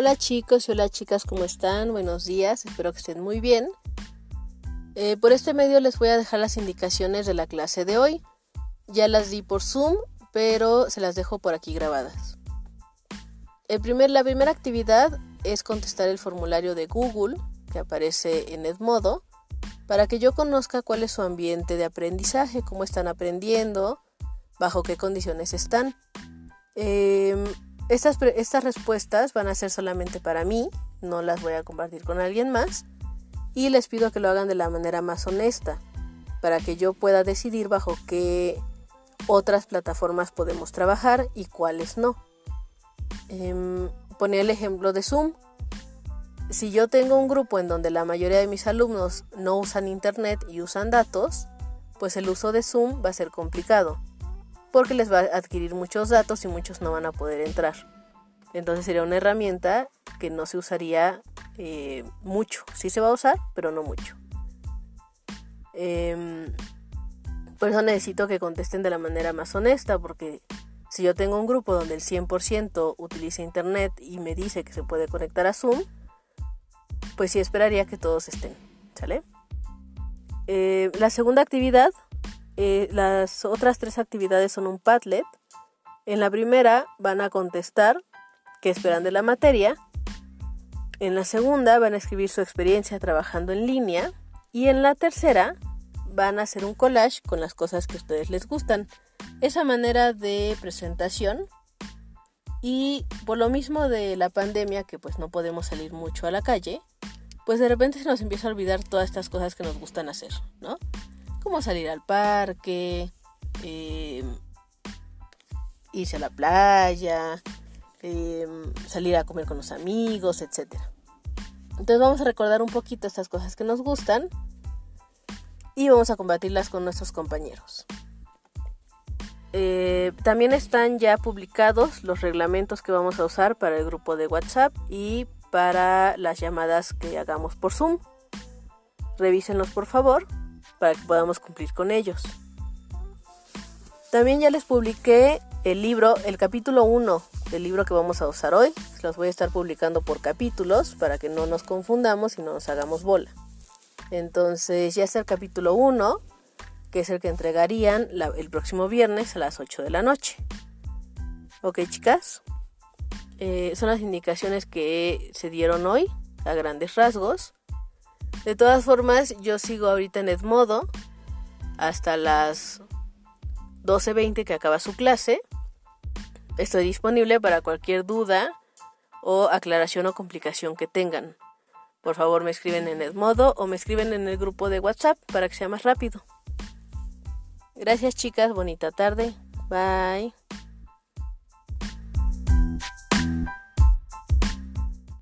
Hola chicos y hola chicas, ¿cómo están? Buenos días, espero que estén muy bien. Eh, por este medio les voy a dejar las indicaciones de la clase de hoy. Ya las di por Zoom, pero se las dejo por aquí grabadas. El primer, la primera actividad es contestar el formulario de Google que aparece en Edmodo para que yo conozca cuál es su ambiente de aprendizaje, cómo están aprendiendo, bajo qué condiciones están. Eh, estas, estas respuestas van a ser solamente para mí, no las voy a compartir con alguien más y les pido que lo hagan de la manera más honesta para que yo pueda decidir bajo qué otras plataformas podemos trabajar y cuáles no. Eh, ponía el ejemplo de Zoom. Si yo tengo un grupo en donde la mayoría de mis alumnos no usan internet y usan datos, pues el uso de Zoom va a ser complicado porque les va a adquirir muchos datos y muchos no van a poder entrar. Entonces sería una herramienta que no se usaría eh, mucho. Sí se va a usar, pero no mucho. Em, por eso necesito que contesten de la manera más honesta, porque si yo tengo un grupo donde el 100% utiliza internet y me dice que se puede conectar a Zoom, pues sí esperaría que todos estén. ¿Sale? Eh, la segunda actividad eh, las otras tres actividades son un Padlet. En la primera van a contestar qué esperan de la materia. En la segunda van a escribir su experiencia trabajando en línea. Y en la tercera van a hacer un collage con las cosas que a ustedes les gustan. Esa manera de presentación y por lo mismo de la pandemia que pues no podemos salir mucho a la calle, pues de repente se nos empieza a olvidar todas estas cosas que nos gustan hacer, ¿no? Como salir al parque, eh, irse a la playa, eh, salir a comer con los amigos, etc. Entonces vamos a recordar un poquito estas cosas que nos gustan y vamos a combatirlas con nuestros compañeros. Eh, también están ya publicados los reglamentos que vamos a usar para el grupo de WhatsApp y para las llamadas que hagamos por Zoom. Revísenlos por favor para que podamos cumplir con ellos. También ya les publiqué el libro, el capítulo 1 del libro que vamos a usar hoy. Los voy a estar publicando por capítulos para que no nos confundamos y no nos hagamos bola. Entonces ya está el capítulo 1, que es el que entregarían el próximo viernes a las 8 de la noche. Ok chicas, eh, son las indicaciones que se dieron hoy a grandes rasgos. De todas formas, yo sigo ahorita en Edmodo hasta las 12.20 que acaba su clase. Estoy disponible para cualquier duda o aclaración o complicación que tengan. Por favor me escriben en Edmodo o me escriben en el grupo de WhatsApp para que sea más rápido. Gracias chicas, bonita tarde. Bye.